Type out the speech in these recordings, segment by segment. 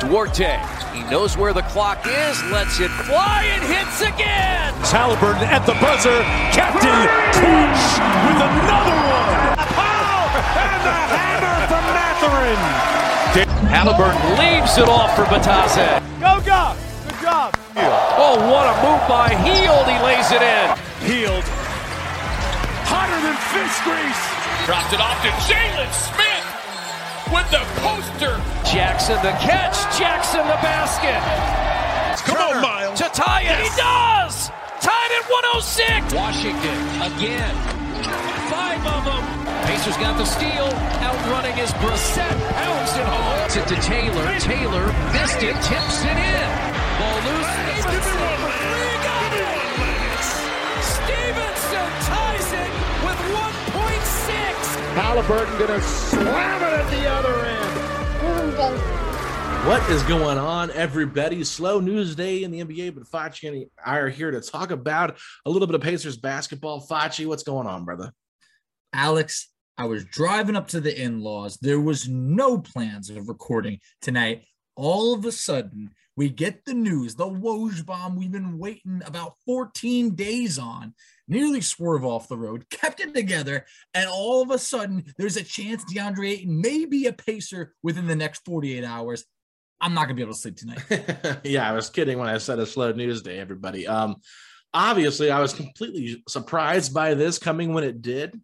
Duarte, he knows where the clock is, lets it fly, and hits again. Halliburton at the buzzer, Captain Clutch with another one. Pow! And the hammer from Mathurin. Halliburton leaves it off for Batase. Go, go! Good job. Oh, what a move by Hield. He lays it in. Hield. Hotter than fish grease. Dropped it off to Jalen Smith with the poster. Jackson the catch. Jackson the basket. Come on, Miles. To tie it. He does. Tied at 106. Washington again. Five of them. Pacers got the steal. Outrunning is Brissett. Pounds it home. To, to Taylor. Taylor missed it. Tips it in. Ball loose. Halliburton gonna slam it at the other end. What is going on, everybody? Slow news day in the NBA, but Facci and I are here to talk about a little bit of Pacers basketball. Facci, what's going on, brother? Alex, I was driving up to the in laws. There was no plans of recording tonight. All of a sudden, we get the news, the Woj bomb we've been waiting about 14 days on, nearly swerve off the road, kept it together, and all of a sudden, there's a chance DeAndre Ayton may be a pacer within the next 48 hours. I'm not gonna be able to sleep tonight. yeah, I was kidding when I said a slow news day, everybody. Um, obviously, I was completely surprised by this coming when it did.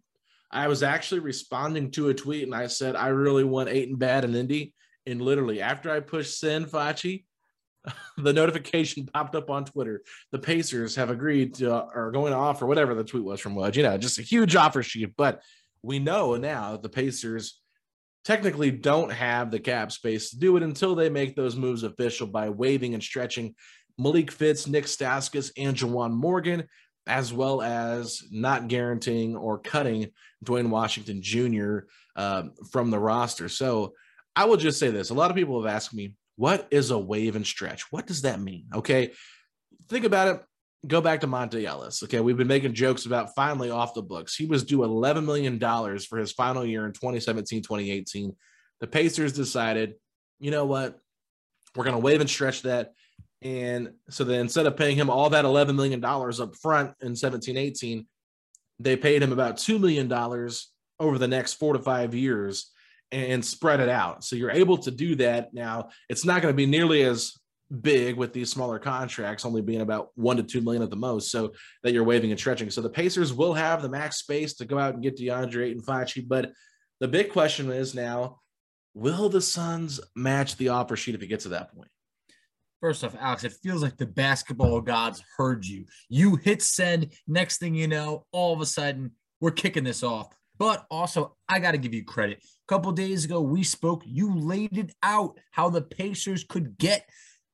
I was actually responding to a tweet and I said, I really want Ayton bad in Indy. And literally, after I pushed send Facci, the notification popped up on Twitter. The Pacers have agreed to uh, are going to offer whatever the tweet was from Woj. You know, just a huge offer sheet. But we know now that the Pacers technically don't have the cap space to do it until they make those moves official by waiving and stretching Malik Fitts, Nik Stauskas, and Juwan Morgan, as well as not guaranteeing or cutting Duane Washington Jr. Um, from the roster. So I will just say this: a lot of people have asked me, "What is a waive and stretch? What does that mean?" Okay, think about it. Go back to Monta Ellis. Okay, we've been making jokes about finally off the books. He was due $11 million for his final year in 2017, 2018. The Pacers decided, you know what? We're going to waive and stretch that. And so then instead of paying him all that $11 million up front in 17, 18, they paid him about $2 million over the next four to five years and spread it out. So you're able to do that. Now, it's not going to be nearly as big with these smaller contracts only being about one to two million at the most, so that you're waiving and stretching. So the Pacers will have the max space to go out and get DeAndre Ayton Facci. But the big question is now, will the Suns match the offer sheet if it gets to that point? First off, Alex, it feels like the basketball gods heard you. You hit send. Next thing you know, all of a sudden, we're kicking this off. But also, I got to give you credit. A couple days ago, we spoke. You laid it out how the Pacers could get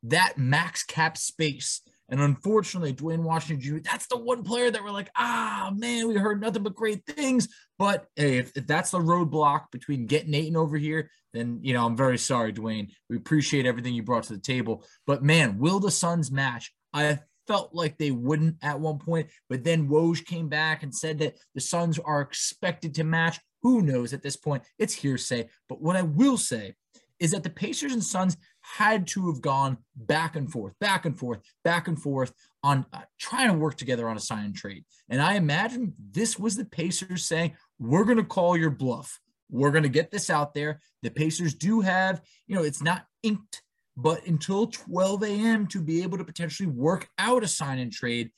that max cap space. And unfortunately, Duane Washington Jr., that's the one player that we're like, ah, man, we heard nothing but great things. But hey, if, if that's the roadblock between getting Ayton over here, then, you know, I'm very sorry, Duane. We appreciate everything you brought to the table. But man, will the Suns match? I felt like they wouldn't at one point, but then Woj came back and said that the Suns are expected to match. Who knows at this point? It's hearsay. But what I will say is that the Pacers and Suns had to have gone back and forth, back and forth, back and forth on uh, trying to work together on a sign and trade. And I imagine this was the Pacers saying, we're going to call your bluff. We're going to get this out there. The Pacers do have, you know, it's not inked, but until 12 a.m. to be able to potentially work out a sign and trade.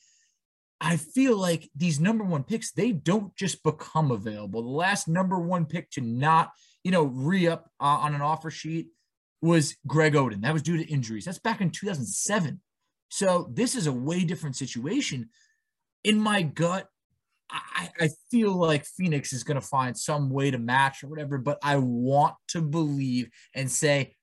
I feel like these number one picks, they don't just become available. The last number one pick to not, you know, re up uh, on an offer sheet was Greg Oden. That was due to injuries. That's back in 2007. So this is a way different situation. In my gut, I, I feel like Phoenix is going to find some way to match or whatever, but I want to believe and say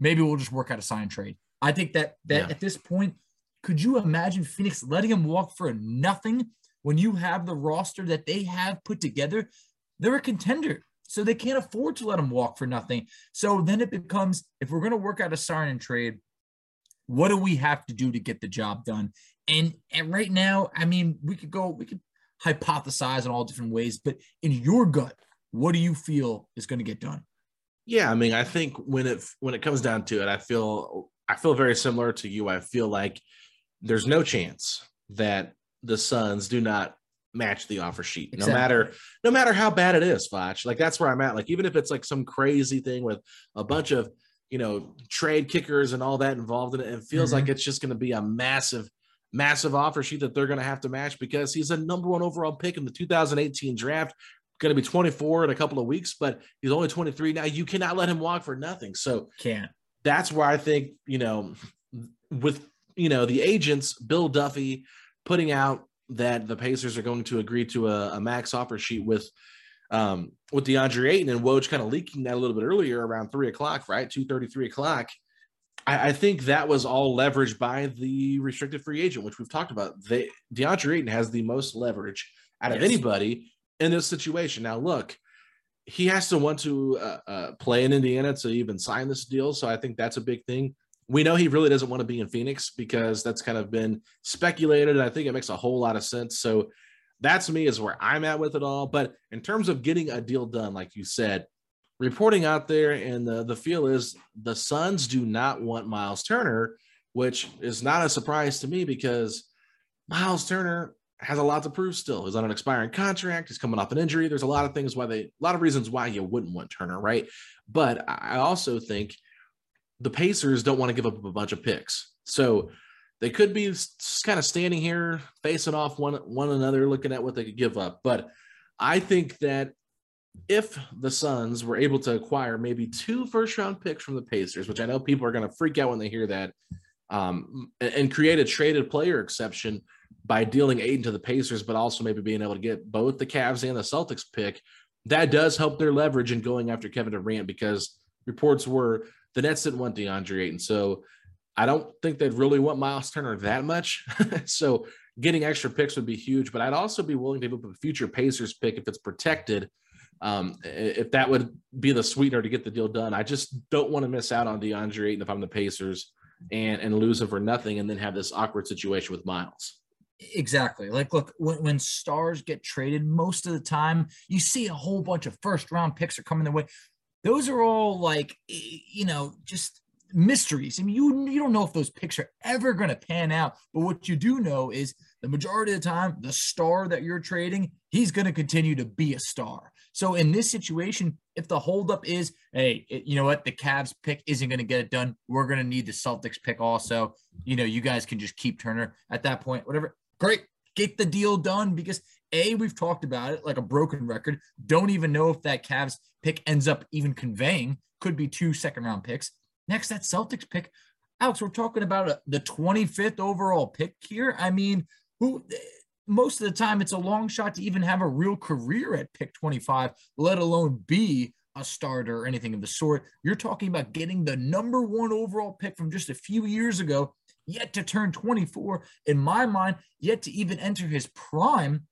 maybe we'll just work out a sign trade. I think that that yeah. at this point, could you imagine Phoenix letting him walk for nothing when you have the roster that they have put together? They're a contender, so they can't afford to let him walk for nothing. So then it becomes if we're going to work out a sign and trade, what do we have to do to get the job done? And, and right now, I mean, we could go, we could hypothesize in all different ways, but in your gut, what do you feel is going to get done? Yeah, I mean, I think when it when it comes down to it, I feel I feel very similar to you. I feel like there's no chance that the Suns do not match the offer sheet, exactly. no matter no matter how bad it is, Facci. Like that's where I'm at. Like even if it's like some crazy thing with a bunch of you know trade kickers and all that involved in it, it feels mm-hmm. like it's just going to be a massive massive offer sheet that they're going to have to match because he's a number one overall pick in the 2018 draft. Going to be 24 in a couple of weeks, but he's only 23 now. You cannot let him walk for nothing. So can't. That's where I think you know, with you know the agents, Bill Duffy putting out that the Pacers are going to agree to a, a max offer sheet with um, with DeAndre Ayton and Woj kind of leaking that a little bit earlier around three o'clock, right? Two thirty, three o'clock. I, I, think that was all leveraged by the restricted free agent, which we've talked about. They, DeAndre Ayton has the most leverage out of anybody in this situation. Now, look, he has to want to uh, uh, play in Indiana to even sign this deal. So I think that's a big thing. We know he really doesn't want to be in Phoenix because that's kind of been speculated. And I think it makes a whole lot of sense. So that's me is where I'm at with it all. But in terms of getting a deal done, like you said, reporting out there, and the, the feel is the Suns do not want Miles Turner, which is not a surprise to me because Miles Turner has a lot to prove still. He's on an expiring contract. He's coming off an injury. There's a lot of things why they, a lot of reasons why you wouldn't want Turner, right? But I also think the Pacers don't want to give up a bunch of picks. So they could be kind of standing here facing off one, one another, looking at what they could give up. But I think that if the Suns were able to acquire maybe two first round picks from the Pacers, which I know people are going to freak out when they hear that, um, and create a traded player exception by dealing Ayton to the Pacers, but also maybe being able to get both the Cavs and the Celtics pick, that does help their leverage in going after Kevin Durant because reports were the Nets didn't want DeAndre Ayton. So I don't think they'd really want Miles Turner that much. so getting extra picks would be huge, but I'd also be willing to give up a future Pacers pick if it's protected um, if that would be the sweetener to get the deal done, I just don't want to miss out on DeAndre Ayton if I'm the Pacers and and lose him for nothing, and then have this awkward situation with Miles. Exactly. Like, look, when, when stars get traded, most of the time you see a whole bunch of first round picks are coming their way. Those are all like, you know, just mysteries. I mean, you you don't know if those picks are ever going to pan out, but what you do know is the majority of the time, the star that you're trading, he's going to continue to be a star. So in this situation, if the holdup is, hey, you know what, the Cavs pick isn't going to get it done, we're going to need the Celtics pick also. You know, you guys can just keep Turner at that point, whatever. Great, get the deal done because a we've talked about it like a broken record. Don't even know if that Cavs pick ends up even conveying. Could be two second round picks. Next, that Celtics pick. Alex, we're talking about a, the 25th overall pick here. I mean, who most of the time it's a long shot to even have a real career at pick 25, let alone be a starter or anything of the sort. You're talking about getting the number one overall pick from just a few years ago, yet to turn 24. In my mind, yet to even enter his prime.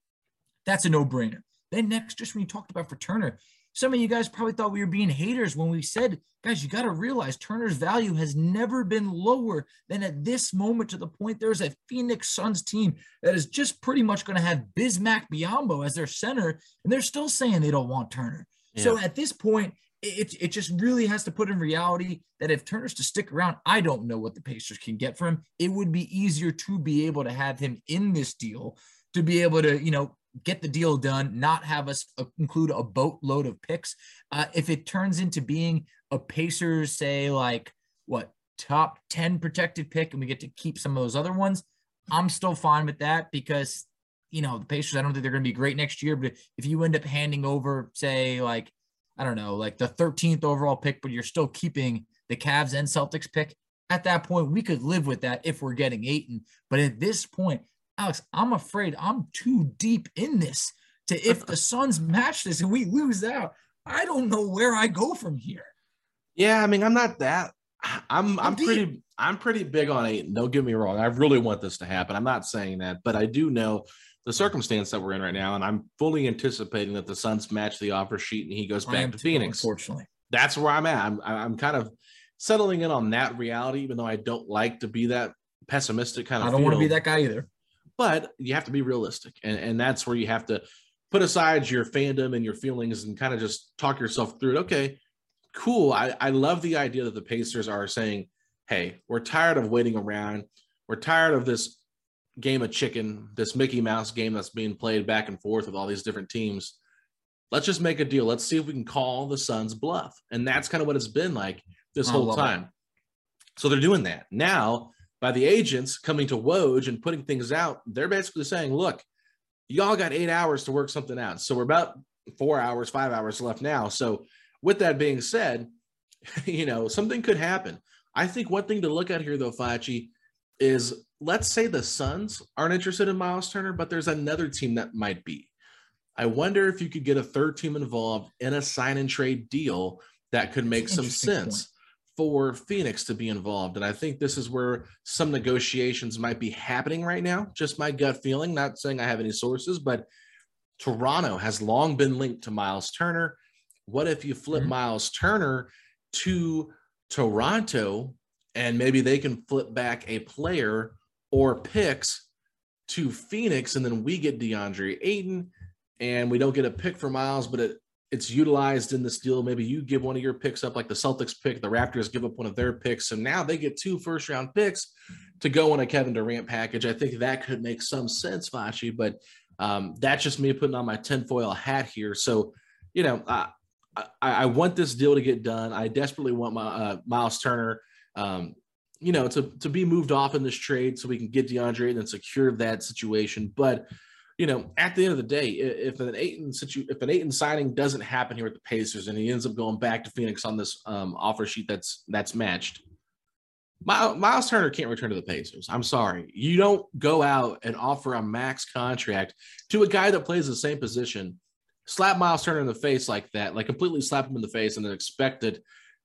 That's a no brainer. Then, next, just when you talked about for Turner, some of you guys probably thought we were being haters when we said, guys, you got to realize Turner's value has never been lower than at this moment to the point there's a Phoenix Suns team that is just pretty much going to have Bismack Biyombo as their center, and they're still saying they don't want Turner. Yeah. So at this point, it, it just really has to put in reality that if Turner's to stick around, I don't know what the Pacers can get from him. It would be easier to be able to have him in this deal to be able to, you know, get the deal done, not have us uh, include a boatload of picks. Uh, if it turns into being a Pacers, say, like what top 10 protected pick, and we get to keep some of those other ones, I'm still fine with that because, you know, the Pacers, I don't think they're going to be great next year. But if you end up handing over, say, like, I don't know, like the 13th overall pick, but you're still keeping the Cavs and Celtics pick, at that point, we could live with that if we're getting Ayton. But at this point, Alex, I'm afraid I'm too deep in this to if the Suns match this and we lose out, I don't know where I go from here. Yeah, I mean, I'm not that. I'm I'm, I'm pretty I'm pretty big on Ayton. Don't get me wrong. I really want this to happen. I'm not saying that, but I do know the circumstance that we're in right now, and I'm fully anticipating that the Suns match the offer sheet and he goes back to Phoenix. Unfortunately, that's where I'm at. I'm I'm kind of settling in on that reality, even though I don't like to be that pessimistic kind of. I don't want to be that guy either but you have to be realistic and, and that's where you have to put aside your fandom and your feelings and kind of just talk yourself through it okay cool I, I love the idea that the pacers are saying hey we're tired of waiting around we're tired of this game of chicken this mickey mouse game that's being played back and forth with all these different teams let's just make a deal let's see if we can call the suns bluff and that's kind of what it's been like this whole time it. so they're doing that now by the agents coming to Woj and putting things out, they're basically saying, look, y'all got eight hours to work something out. So we're about four hours, five hours left now. So with that being said, you know, something could happen. I think one thing to look at here, though, Facci, is let's say the Suns aren't interested in Miles Turner, but there's another team that might be. I wonder if you could get a third team involved in a sign and trade deal that could make some sense. Point for Phoenix to be involved. And I think this is where some negotiations might be happening right now. Just my gut feeling, not saying I have any sources, but Toronto has long been linked to Miles Turner. What if you flip mm-hmm. Miles Turner to Toronto and maybe they can flip back a player or picks to Phoenix and then we get DeAndre Ayton and we don't get a pick for Miles, but it it's utilized in this deal. Maybe you give one of your picks up, like the Celtics pick, the Raptors give up one of their picks. So now they get two first round picks to go on a Kevin Durant package. I think that could make some sense, Facci, but um, that's just me putting on my tinfoil hat here. So, you know, I, I, I, want this deal to get done. I desperately want my uh, Miles Turner, um, you know, to, to be moved off in this trade so we can get DeAndre and secure that situation. But you know, at the end of the day, if an Ayton situ- if an Ayton signing doesn't happen here with the Pacers and he ends up going back to Phoenix on this um, offer sheet that's that's matched, Miles Turner can't return to the Pacers. I'm sorry. You don't go out and offer a max contract to a guy that plays the same position, slap Miles Turner in the face like that, like completely slap him in the face and then expect it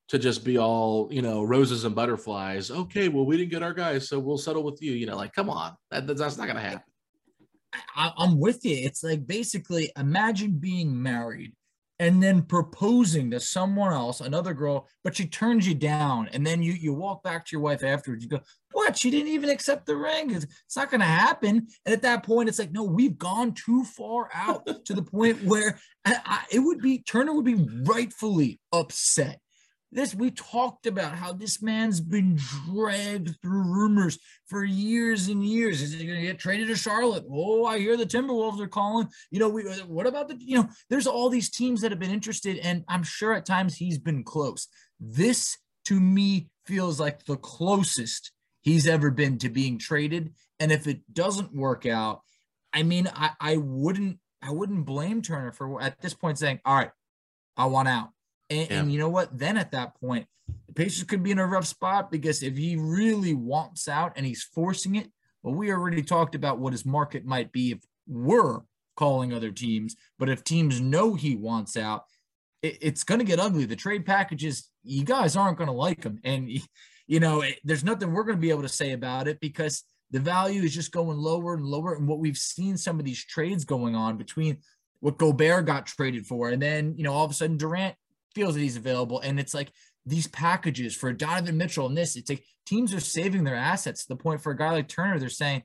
to just be all, you know, roses and butterflies. Okay, well, we didn't get our guys, so we'll settle with you. You know, like, come on. That, that's not to happen. I, I'm with you. It's like basically imagine being married and then proposing to someone else, another girl, but she turns you down, and then you you walk back to your wife afterwards. You go, "What? She didn't even accept the ring. It's, it's not going to happen." And at that point, it's like, no, we've gone too far out to the point where I, I, it would be Turner would be rightfully upset this we talked about how this man's been dragged through rumors for years and years. Is he going to get traded to Charlotte? Oh, I hear the Timberwolves are calling. You know, we what about the you know? There's all these teams that have been interested, and I'm sure at times he's been close. This to me feels like the closest he's ever been to being traded. And if it doesn't work out, I mean, I, I wouldn't I wouldn't blame Turner for at this point saying, "All right, I want out." And, yeah. and, you know what? Then at that point, the Pacers could be in a rough spot because if he really wants out and he's forcing it, well, we already talked about what his market might be if we're calling other teams. But if teams know he wants out, it, it's going to get ugly. The trade packages, you guys aren't going to like them. And, you know, it, there's nothing we're going to be able to say about it because the value is just going lower and lower. And what we've seen some of these trades going on between what Gobert got traded for. And then, you know, all of a sudden Durant feels that he's available. And it's like these packages for Donovan Mitchell and this, it's like teams are saving their assets to the point for a guy like Turner, they're saying,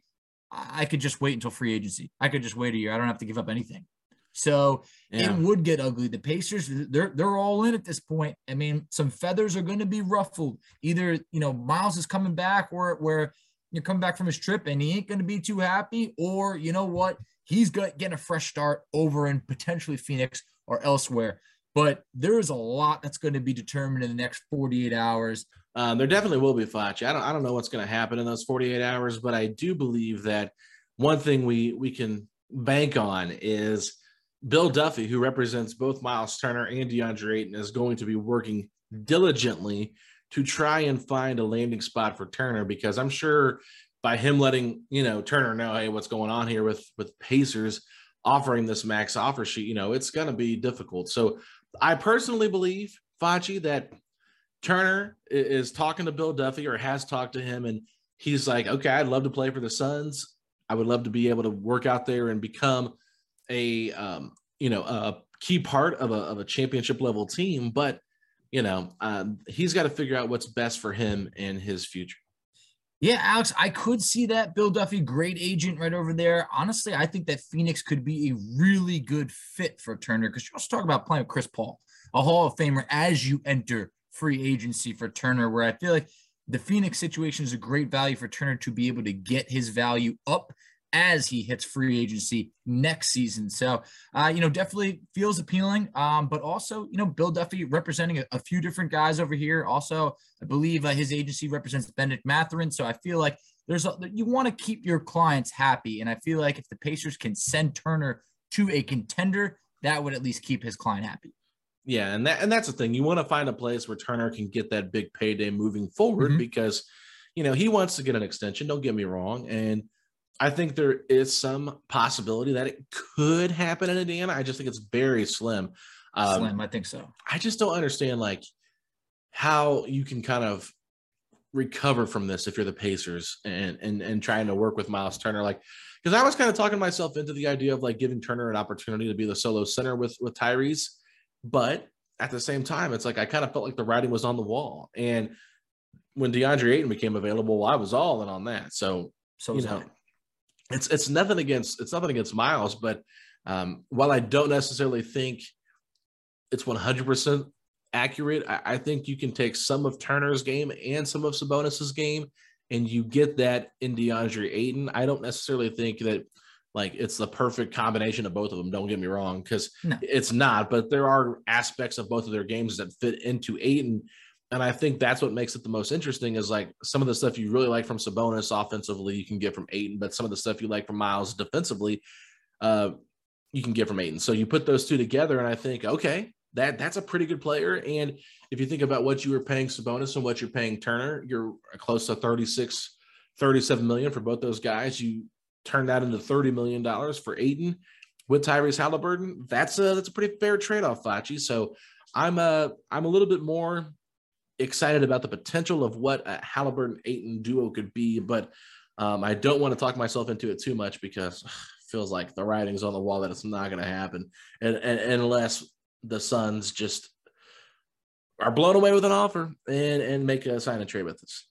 I could just wait until free agency. I could just wait a year. I don't have to give up anything. So yeah. it would get ugly. The Pacers, they're they're all in at this point. I mean, some feathers are going to be ruffled. Either you know Miles is coming back, or where you're coming back from his trip and he ain't going to be too happy, or you know what, he's got getting a fresh start over in potentially Phoenix or elsewhere. But there's a lot that's going to be determined in the next 48 hours. Um, there definitely will be Facci. I don't I don't know what's going to happen in those 48 hours, but I do believe that one thing we we can bank on is Bill Duffy, who represents both Miles Turner and DeAndre Ayton, is going to be working diligently to try and find a landing spot for Turner because I'm sure by him letting you know Turner know, hey, what's going on here with with Pacers offering this max offer sheet, you know, it's going to be difficult. So I personally believe Facci that Turner is talking to Bill Duffy or has talked to him, and he's like, okay, I'd love to play for the Suns. I would love to be able to work out there and become a um, you know a key part of a of a championship level team, but you know um, he's got to figure out what's best for him and his future. Yeah, Alex, I could see that. Bill Duffy, great agent right over there. Honestly, I think that Phoenix could be a really good fit for Turner because you also talk about playing with Chris Paul, a Hall of Famer, as you enter free agency for Turner, where I feel like the Phoenix situation is a great value for Turner to be able to get his value up as he hits free agency next season. So, uh, you know, definitely feels appealing. Um, but also, you know, Bill Duffy representing a, a few different guys over here. Also, I believe uh, his agency represents Benedict Mathurin. So I feel like there's a, you want to keep your clients happy. And I feel like if the Pacers can send Turner to a contender, that would at least keep his client happy. Yeah, and that and that's the thing. You want to find a place where Turner can get that big payday moving forward mm-hmm. because you know he wants to get an extension. Don't get me wrong, and I think there is some possibility that it could happen in Indiana. I just think it's very slim. Um, slim, I think so. I just don't understand like how you can kind of recover from this if you're the Pacers and and and trying to work with Miles Turner. Like, because I was kind of talking myself into the idea of like giving Turner an opportunity to be the solo center with with Tyrese, but at the same time, it's like I kind of felt like the writing was on the wall. And when DeAndre Ayton became available, well, I was all in on that. So, so you know, it's it's nothing against it's nothing against Miles, but um, while I don't necessarily think it's 100% accurate, I, I, think you can take some of Turner's game and some of Sabonis's game, and you get that in DeAndre Ayton. I don't necessarily think that like it's the perfect combination of both of them. Don't get me wrong, because no. it's not. But there are aspects of both of their games that fit into Ayton and I think that's what makes it the most interesting is like some of the stuff you really like from Sabonis offensively, you can get from Ayton, but some of the stuff you like from Miles defensively, uh, you can get from Ayton. So you put those two together, and I think, okay, that that's a pretty good player. And if you think about what you were paying Sabonis and what you're paying Turner, you're close to 36, 37 million for both those guys. You turn that into 30 million dollars for Ayton with Tyrese Halliburton. That's a that's a pretty fair trade-off, Facci. So I'm a I'm a little bit more excited about the potential of what a Halliburton Ayton duo could be, but um, I don't want to talk myself into it too much because it feels like the writing's on the wall that it's not going to happen, and, and, and, unless the Suns just are blown away with an offer and and make a sign and trade with us.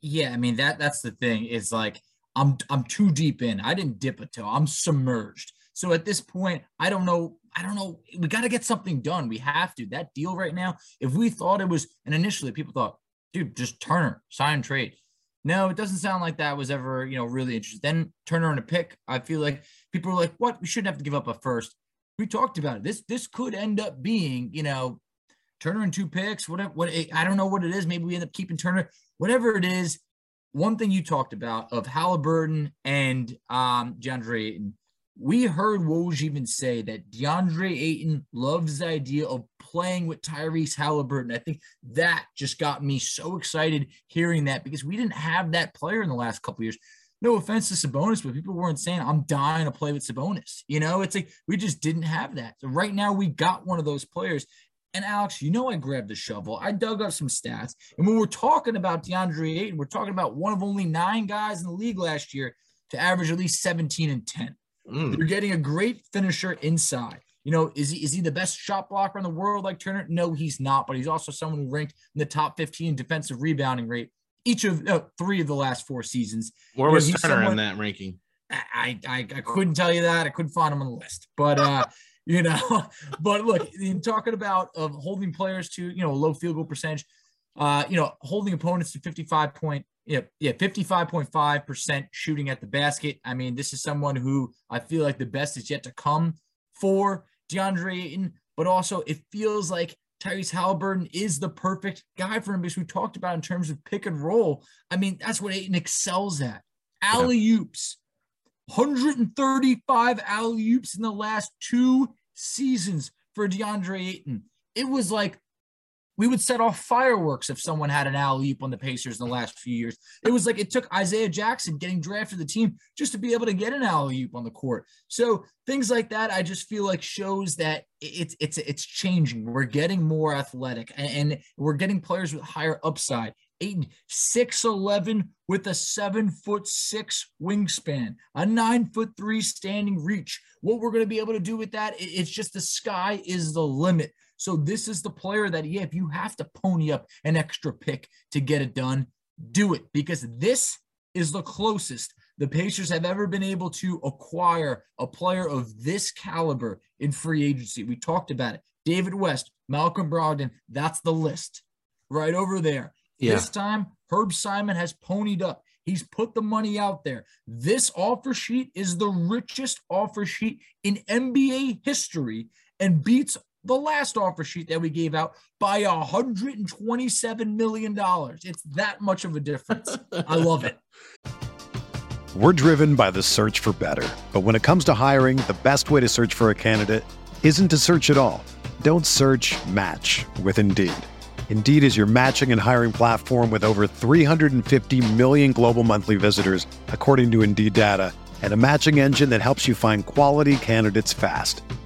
Yeah, I mean that that's the thing. Is like I'm I'm too deep in. I didn't dip a toe. I'm submerged. So at this point, I don't know I don't know. We got to get something done. We have to. That deal right now, if we thought it was, and initially people thought, dude, just Turner, sign trade. No, it doesn't sound like that was ever, you know, really interested. Then Turner on a pick. I feel like people are like, what? We shouldn't have to give up a first. We talked about it. This this could end up being, you know, Turner and two picks. Whatever. What I don't know what it is. Maybe we end up keeping Turner. Whatever it is. One thing you talked about of Halliburton and um, DeAndre we heard Woj even say that DeAndre Ayton loves the idea of playing with Tyrese Halliburton. I think that just got me so excited hearing that because we didn't have that player in the last couple years. No offense to Sabonis, but people weren't saying I'm dying to play with Sabonis. You know, it's like we just didn't have that. So right now we got one of those players. And Alex, you know I grabbed the shovel. I dug up some stats. And when we're talking about DeAndre Ayton, we're talking about one of only nine guys in the league last year to average at least 17 and 10 Mm. You're getting a great finisher inside. You know, is he is he the best shot blocker in the world like Turner? No, he's not, but he's also someone who ranked in the top 15 defensive rebounding rate each of uh, three of the last four seasons. Where was Turner someone, in that ranking? I, I I couldn't tell you that. I couldn't find him on the list. But uh, you know, but look, in talking about of holding players to, you know, low field goal percentage, uh, you know, holding opponents to 55 point, yeah, yeah, 55.5% shooting at the basket. I mean, this is someone who I feel like the best is yet to come for DeAndre Ayton, but also it feels like Tyrese Halliburton is the perfect guy for him because we talked about in terms of pick and roll. I mean, that's what Ayton excels at. Alley oops. 135 alley oops in the last two seasons for DeAndre Ayton. It was like we would set off fireworks if someone had an alley oop on the Pacers in the last few years. It was like it took Isaiah Jackson getting drafted to the team just to be able to get an alley oop on the court. So things like that, I just feel like shows that it's it's it's changing. We're getting more athletic and, and we're getting players with higher upside. Ayton, 6'11 with a seven foot six wingspan, a nine foot three standing reach. What we're going to be able to do with that, it's just the sky is the limit. So this is the player that, yeah, if you have to pony up an extra pick to get it done, do it because this is the closest the Pacers have ever been able to acquire a player of this caliber in free agency. We talked about it. David West, Malcolm Brogdon, that's the list right over there. Yeah. This time, Herb Simon has ponied up. He's put the money out there. This offer sheet is the richest offer sheet in NBA history and beats the last offer sheet that we gave out by $127 million. It's that much of a difference. I love it. We're driven by the search for better. But when it comes to hiring, the best way to search for a candidate isn't to search at all. Don't search match with Indeed. Indeed is your matching and hiring platform with over 350 million global monthly visitors, according to Indeed data, and a matching engine that helps you find quality candidates fast.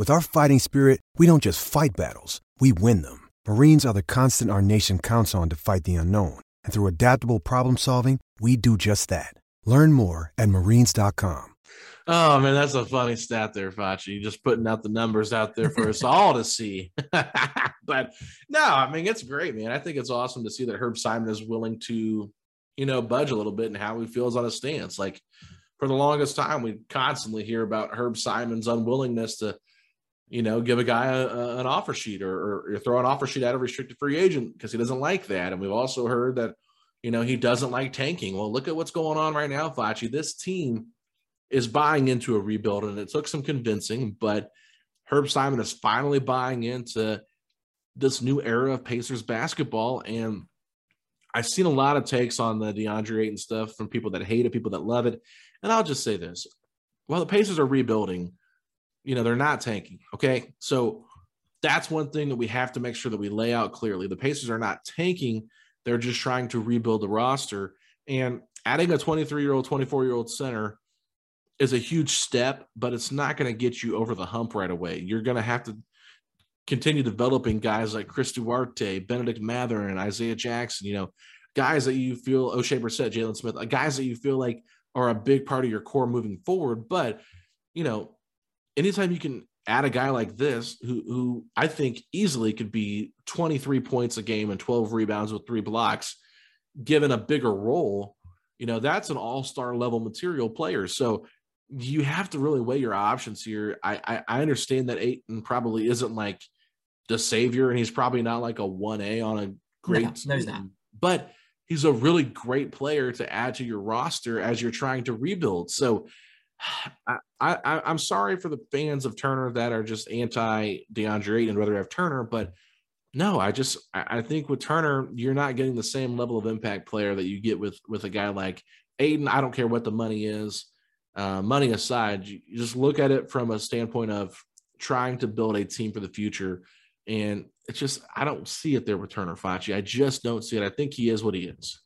With our fighting spirit, we don't just fight battles, we win them. Marines are the constant our nation counts on to fight the unknown. And through adaptable problem solving, we do just that. Learn more at marines.com. Oh man, that's a funny stat there, Facci. Just putting out the numbers out there for us all to see. but no, I mean it's great, man. I think it's awesome to see that Herb Simon is willing to, you know, budge a little bit and how he feels on his stance. Like for the longest time, we constantly hear about Herb Simon's unwillingness to you know, give a guy a, a, an offer sheet or, or throw an offer sheet at a restricted free agent because he doesn't like that. And we've also heard that, you know, he doesn't like tanking. Well, look at what's going on right now, Facci. This team is buying into a rebuild, and it took some convincing, but Herb Simon is finally buying into this new era of Pacers basketball. And I've seen a lot of takes on the DeAndre Ayton stuff from people that hate it, people that love it. And I'll just say this while the Pacers are rebuilding, you know, they're not tanking. Okay. So that's one thing that we have to make sure that we lay out clearly. The Pacers are not tanking, they're just trying to rebuild the roster. And adding a 23 year old, 24 year old center is a huge step, but it's not going to get you over the hump right away. You're going to have to continue developing guys like Chris Duarte, Benedict Mather, and Isaiah Jackson, you know, guys that you feel Oshae Brissett, Jalen Smith, uh, guys that you feel like are a big part of your core moving forward. But, you know, anytime you can add a guy like this, who, who I think easily could be 23 points a game and 12 rebounds with three blocks, given a bigger role, you know, that's an all star level material player. So you have to really weigh your options here. I, I, I understand that Ayton probably isn't like the savior, and he's probably not like a 1A on a great no, no, not. but he's a really great player to add to your roster as you're trying to rebuild. So I, I I'm sorry for the fans of Turner that are just anti DeAndre Ayton, and rather have Turner, but no, I just I think with Turner, you're not getting the same level of impact player that you get with with a guy like Ayton. I don't care what the money is. Uh, money aside, you, just look at it from a standpoint of trying to build a team for the future. And it's just I don't see it there with Turner Facci. I just don't see it. I think he is what he is.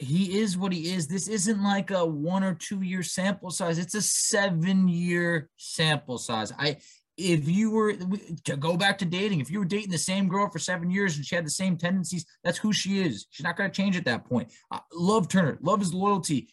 He is what he is. This isn't like a one or two year sample size. It's a seven year sample size. I if you were to go back to dating, if you were dating the same girl for seven years and she had the same tendencies, that's who she is. She's not going to change at that point. I love Turner, love his loyalty,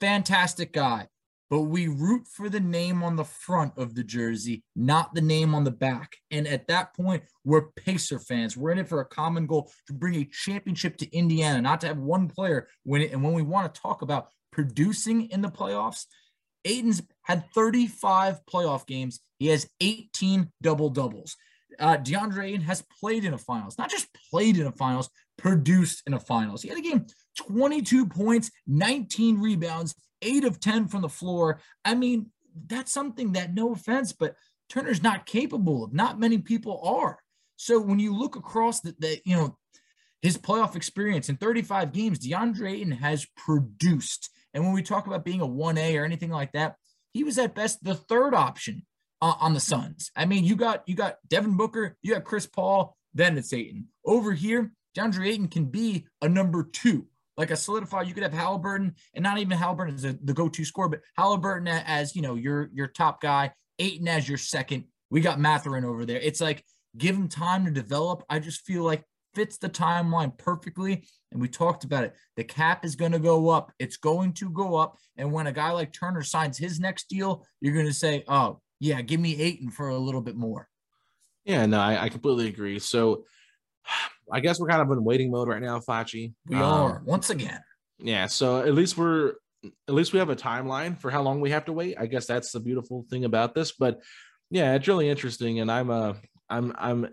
fantastic guy. But we root for the name on the front of the jersey, not the name on the back. And at that point, we're Pacer fans. We're in it for a common goal to bring a championship to Indiana, not to have one player win it. And when we want to talk about producing in the playoffs, Ayton's had 35 playoff games. He has 18 double doubles. Uh, DeAndre Ayton has played in a finals, not just played in a finals, produced in a finals. He had a game 22 points, 19 rebounds, eight of 10 from the floor. I mean, that's something that, no offense, but Turner's not capable of. Not many people are. So when you look across the, the you know, his playoff experience in 35 games, DeAndre Ayton has produced. And when we talk about being a 1A or anything like that, he was at best the third option uh, on the Suns. I mean, you got you got Devin Booker, you got Chris Paul, then it's Ayton. Over here, DeAndre Ayton can be a number two, like a solidified. You could have Halliburton, and not even Halliburton as a, the go-to scorer, but Halliburton as you know your your top guy, Ayton as your second. We got Mathurin over there. It's like give him time to develop. I just feel like fits the timeline perfectly. And we talked about it. The cap is going to go up. It's going to go up. And when a guy like Turner signs his next deal, you're going to say, oh, yeah, give me Ayton for a little bit more. Yeah, no, I, I completely agree. So I guess we're kind of in waiting mode right now, Facci. We um, are once again. Yeah, so at least we're at least we have a timeline for how long we have to wait. I guess that's the beautiful thing about this. But yeah, it's really interesting, and I'm uh I'm I'm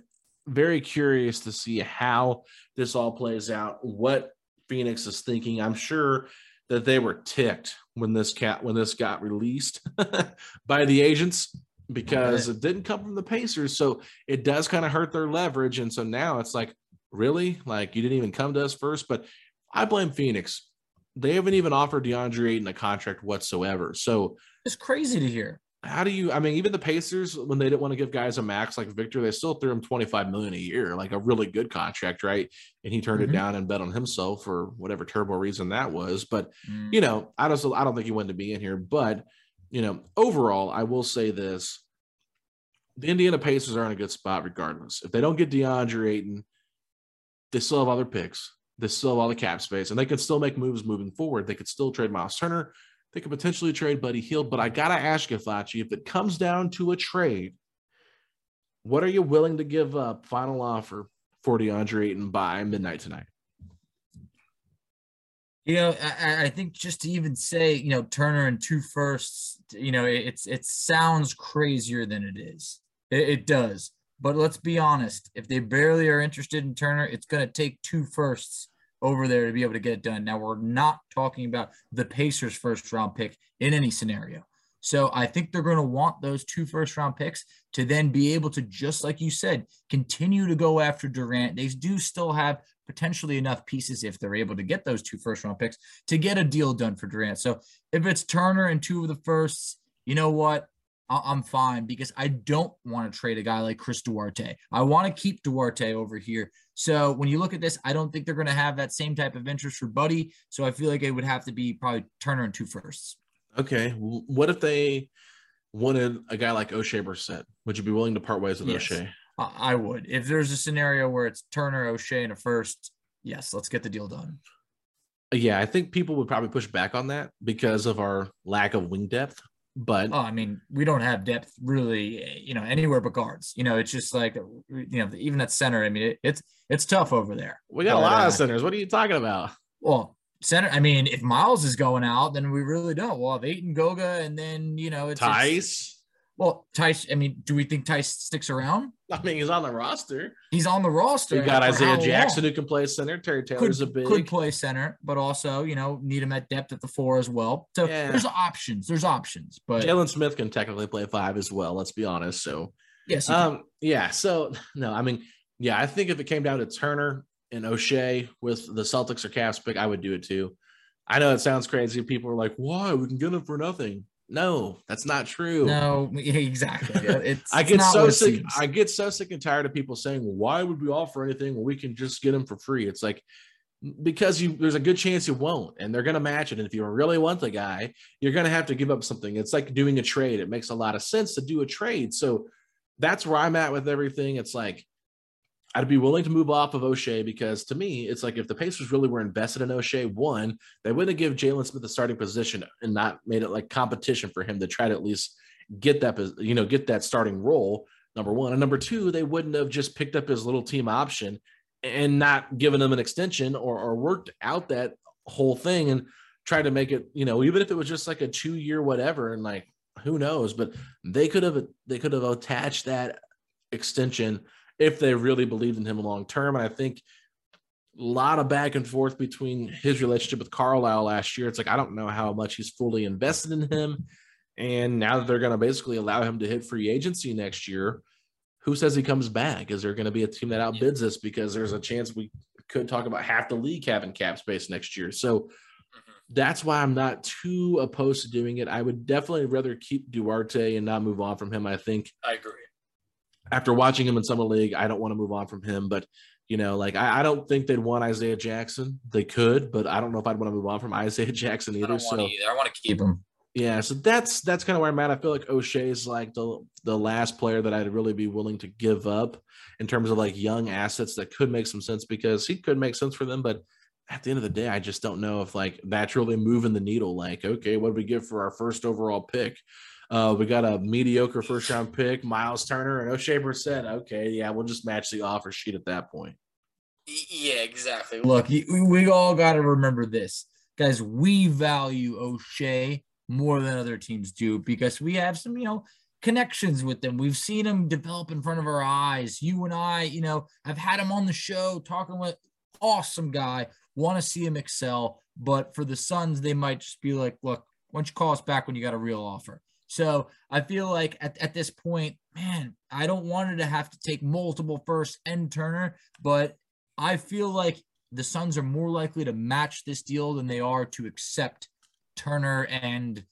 very curious to see how this all plays out. What Phoenix is thinking. I'm sure that they were ticked when this cat when this got released by the agents because it didn't come from the Pacers. So it does kind of hurt their leverage. And so now it's like, really? Like you didn't even come to us first. But I blame Phoenix. They haven't even offered DeAndre Ayton a contract whatsoever. So it's crazy to hear. How do you I mean, even the Pacers, when they didn't want to give guys a max like Victor, they still threw him 25 million a year, like a really good contract, right? And he turned mm-hmm. it down and bet on himself for whatever terrible reason that was. But mm. you know, I don't I don't think he wanted to be in here, but you know, overall, I will say this. The Indiana Pacers are in a good spot regardless. If they don't get DeAndre Ayton, they still have other picks. They still have all the cap space, and they could still make moves moving forward. They could still trade Miles Turner. They could potentially trade Buddy Hield. But I gotta ask you, Facci, if it comes down to a trade, what are you willing to give up? Final offer for DeAndre Ayton by midnight tonight. You know, I, I, think just to even say, you know, Turner and two firsts, you know, it's it sounds crazier than it is. It, it does. But let's be honest, if they barely are interested in Turner, it's going to take two firsts over there to be able to get it done. Now, we're not talking about the Pacers' first round pick in any scenario. So I think they're going to want those two first round picks to then be able to, just like you said, continue to go after Durant. They do still have potentially enough pieces if they're able to get those two first round picks to get a deal done for Durant. So if it's Turner and two of the firsts, you know what? I'm fine because I don't want to trade a guy like Chris Duarte. I want to keep Duarte over here. So when you look at this, I don't think they're going to have that same type of interest for Buddy. So I feel like it would have to be probably Turner and two firsts. Okay. What if they wanted a guy like Oshae Brissett? Would you be willing to part ways with yes, Oshae? I would. If there's a scenario where it's Turner, Oshae, and a first, yes, let's get the deal done. Yeah, I think people would probably push back on that because of our lack of wing depth. But oh, I mean, we don't have depth really, you know, anywhere but guards. You know, it's just like you know, even at center. I mean, it, it's it's tough over there. We got but, a lot uh, of centers. What are you talking about? Well, center. I mean, if Myles is going out, then we really don't. We'll have Ayton Goga, and then you know, it's Tice. It's, well, Tice. I mean, do we think Tice sticks around? I mean, he's on the roster. He's on the roster. You got Isaiah Jackson long. who can play center. Terry Taylor's could, a big could play center, but also you know need him at depth at the four as well. So yeah. there's options. There's options. But Jalen Smith can technically play five as well. Let's be honest. So yes, um, yeah. So no, I mean, yeah, I think if it came down to Turner and Oshae with the Celtics or Cavs pick, I would do it too. I know it sounds crazy. People are like, "Why? We can get him for nothing." No, that's not true. No, exactly. It's, I get so sick. I get so sick and tired of people saying, "Why would we offer anything when we can just get them for free?" It's like because you there's a good chance you won't, and they're going to match it. And if you really want the guy, you're going to have to give up something. It's like doing a trade. It makes a lot of sense to do a trade. So that's where I'm at with everything. It's like I'd be willing to move off of Oshae because to me, it's like if the Pacers really were invested in Oshae, one, they wouldn't give Jalen Smith the starting position and not made it like competition for him to try to at least get that, you know, get that starting role. Number one. And number two, they wouldn't have just picked up his little team option and not given him an extension or, or worked out that whole thing and tried to make it, you know, even if it was just like a two year whatever and like who knows, but they could have they could have attached that extension if they really believed in him long term. And I think a lot of back and forth between his relationship with Carlisle last year. It's like I don't know how much he's fully invested in him. And now that they're going to basically allow him to hit free agency next year, who says he comes back? Is there going to be a team that outbids us? Because there's a chance we could talk about half the league having cap space next year. So mm-hmm. that's why I'm not too opposed to doing it. I would definitely rather keep Duarte and not move on from him. I think I agree after watching him in summer league, I don't want to move on from him. But you know, like I, I, don't think they'd want Isaiah Jackson. They could, but I don't know if I'd want to move on from Isaiah Jackson either. so either. I want to keep him. Yeah, so that's that's kind of where I'm at. I feel like Oshae is like the the last player that I'd really be willing to give up in terms of like young assets that could make some sense because he could make sense for them, but at the end of the day, I just don't know if like that's really moving the needle. Like, okay, what do we give for our first overall pick? Uh, we got a mediocre first round pick, Myles Turner and Oshae Brissett. Okay, yeah, we'll just match the offer sheet at that point. Yeah, exactly. Look, we all got to remember this, guys. We value Oshae more than other teams do because we have some, you know, connections with them. We've seen him develop in front of our eyes. You and I, you know, I've had him on the show talking with awesome guy. Want to see him excel, but for the Suns, they might just be like, look, why don't you call us back when you got a real offer? So I feel like at, at this point, man, I don't want to have to take multiple first and Turner, but I feel like the Suns are more likely to match this deal than they are to accept Turner and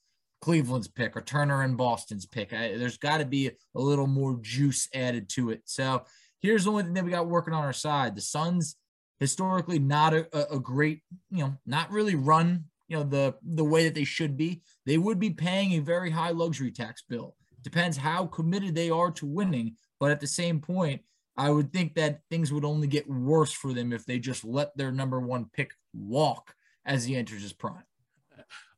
Cleveland's pick or Turner and Boston's pick. I, there's got to be a little more juice added to it. So here's the only thing that we got working on our side. The Suns historically not a, a great, you know, not really run you know the the way that they should be they would be paying a very high luxury tax bill depends how committed they are to winning but at the same point i would think that things would only get worse for them if they just let their number one pick walk as he enters his prime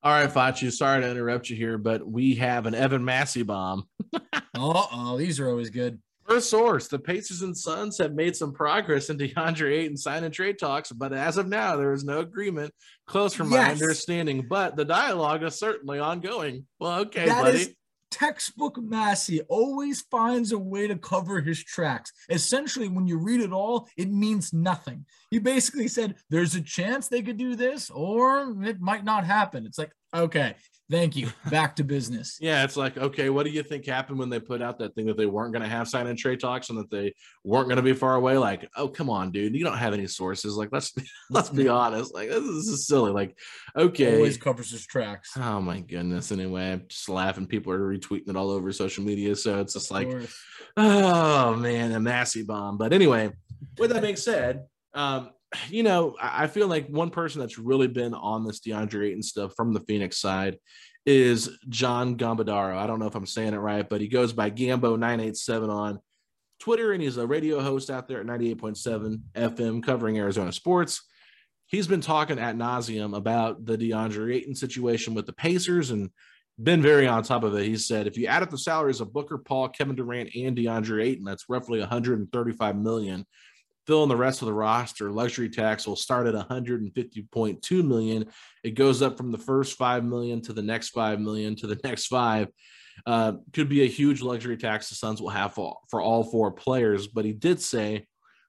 all right, Facci, sorry to interrupt you here, but we have an Evan Massey bomb. oh, these are always good. First source, the Pacers and Suns have made some progress in DeAndre Ayton sign and trade talks, but as of now, there is no agreement close from yes. my understanding. But the dialogue is certainly ongoing. Well, okay, that buddy. Is- textbook Massey always finds a way to cover his tracks. Essentially, when you read it all, it means nothing. He basically said there's a chance they could do this or it might not happen. It's like, okay, thank you. Back to business. yeah, it's like, okay, what do you think happened when they put out that thing that they weren't going to have sign and trade talks and that they weren't going to be far away? Like, oh, come on, dude, you don't have any sources. Like, let's let's be honest. Like, this is silly. Like, okay, Always covers his tracks. Oh my goodness. Anyway, I'm just laughing. People are retweeting it all over social media. So it's just like, oh man, a Massey bomb. But anyway, with that being said, um, you know, I feel like one person that's really been on this DeAndre Ayton stuff from the Phoenix side is John Gambadoro. I don't know if I'm saying it right, but he goes by Gambo987 on Twitter, and he's a radio host out there at 98.7 FM covering Arizona sports. He's been talking at nauseum about the DeAndre Ayton situation with the Pacers and been very on top of it. He said, if you add up the salaries of Booker, Paul, Kevin Durant, and DeAndre Ayton, that's roughly 135 million. Fill in the rest of the roster. Luxury tax will start at 150.2 million. It goes up from the first five million to the next five million to the next five. Uh, could be a huge luxury tax the Suns will have for, for all four players. But he did say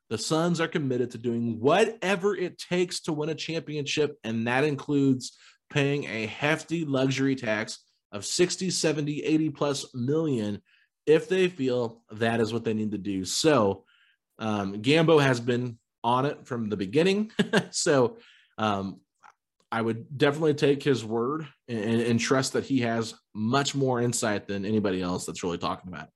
the Suns are committed to doing whatever it takes to win a championship, and that includes paying a hefty luxury tax of 60, 70, 80 plus million if they feel that is what they need to do. So, um, Gambo has been on it from the beginning. so, um, I would definitely take his word and, and trust that he has much more insight than anybody else that's really talking about. it.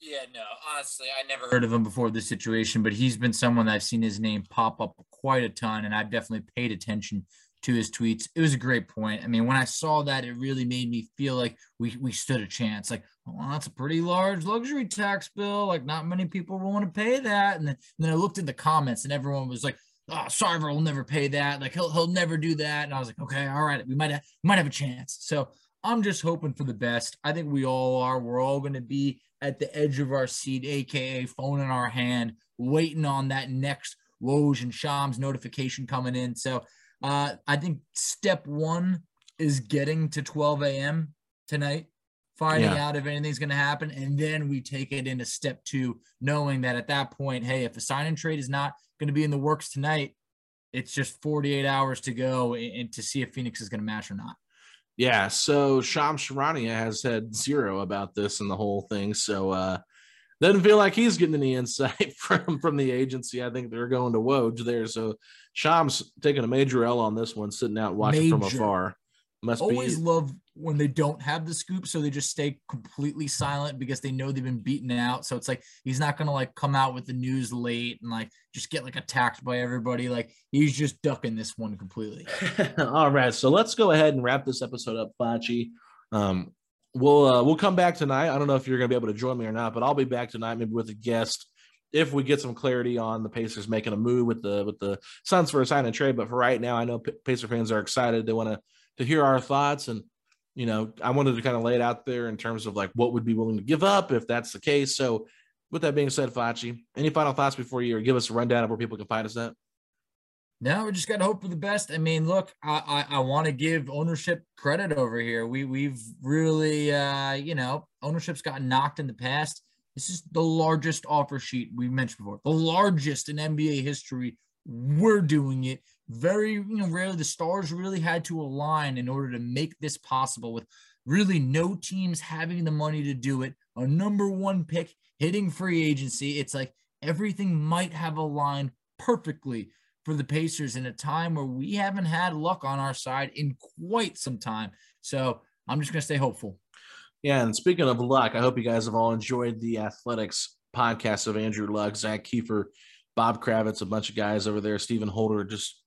Yeah, no, honestly, I never heard of him before this situation, but he's been someone I've seen his name pop up quite a ton, and I've definitely paid attention to his tweets. It was a great point. I mean, when I saw that, it really made me feel like we we stood a chance. Like, well, that's a pretty large luxury tax bill. Like, not many people want to pay that. And then, and then I looked in the comments, and everyone was like, "Oh, Sarver will never pay that. Like, he'll he'll never do that." And I was like, "Okay, all right, we might have, might have a chance." So I'm just hoping for the best. I think we all are. We're all going to be at the edge of our seat, aka phone in our hand, waiting on that next Woj and Shams notification coming in. So uh, I think step one is getting to 12 a.m. tonight, finding Yeah. out if anything's going to happen, and then we take it into step two, knowing that at that point, hey, if a sign and trade is not going to be in the works tonight, it's just 48 hours to go and, to see if Phoenix is going to match or not. Yeah, so Sham Charania has had zero about this and the whole thing. So uh doesn't feel like he's getting any insight from from the agency. I think they're going to Woj there. So Sham's taking a major L on this one, sitting out watching from afar. Must always be love when they don't have the scoop, so they just stay completely silent because they know they've been beaten out. So it's like he's not gonna like come out with the news late and like just get like attacked by everybody. Like he's just ducking this one completely. All right, so let's go ahead and wrap this episode up, Facci. Um, we'll uh, we'll come back tonight. I don't know if you're going to be able to join me or not, but I'll be back tonight, maybe with a guest, if we get some clarity on the Pacers making a move with the with the Suns for a sign and trade. But for right now, I know P- Pacer fans are excited. They want to to hear our thoughts, and you know, I wanted to kind of lay it out there in terms of like what would be willing to give up if that's the case. So, with that being said, Facci, any final thoughts before you or give us a rundown of where people can find us at? Now we just got to hope for the best. I mean, look, I I, I want to give ownership credit over here. We we've really, uh, you know, ownership's gotten knocked in the past. This is the largest offer sheet we mentioned before, the largest in NBA history. We're doing it very, you know, rarely. The stars really had to align in order to make this possible. With really no teams having the money to do it, a number one pick hitting free agency. It's like everything might have aligned perfectly for the Pacers in a time where we haven't had luck on our side in quite some time. So I'm just going to stay hopeful. Yeah, and speaking of luck, I hope you guys have all enjoyed the athletics podcast of Andrew Luck, Zak Keefer, Bob Kravitz, a bunch of guys over there, Stephen Holder, just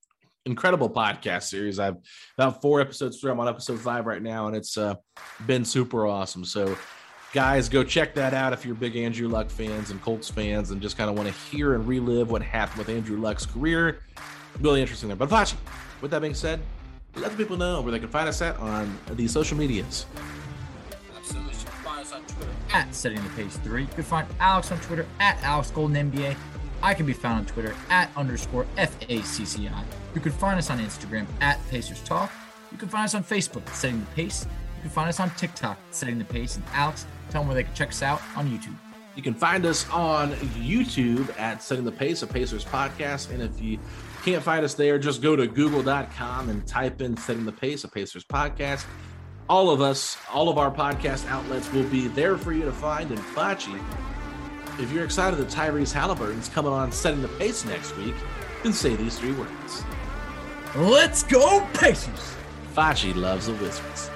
incredible podcast series. I've about four episodes through. I'm on episode five right now, and it's uh, been super awesome. So, guys, go check that out if you're big Andrew Luck fans and Colts fans and just kind of want to hear and relive what happened with Andrew Luck's career. Really interesting there. But Facci, with that being said, let the people know where they can find us at on the social medias. Absolutely. You can find us on Twitter at Setting the Pace 3. You can find Alex on Twitter at Alex Golden NBA. I can be found on Twitter at underscore FACCI. You can find us on Instagram at Pacers Talk. You can find us on Facebook at Setting the Pace. You can find us on TikTok Setting the Pace. And Alex, tell them where they can check us out on YouTube. You can find us on YouTube at Setting the Pace, a Pacers podcast. And if you can't find us there, just go to google.com and type in Setting the Pace, a Pacers podcast. All of us, all of our podcast outlets will be there for you to find. And Facci, if you're excited that Tyrese Haliburton's coming on Setting the Pace next week, then say these three words. Let's go, Pacers! Facci loves the Wizards.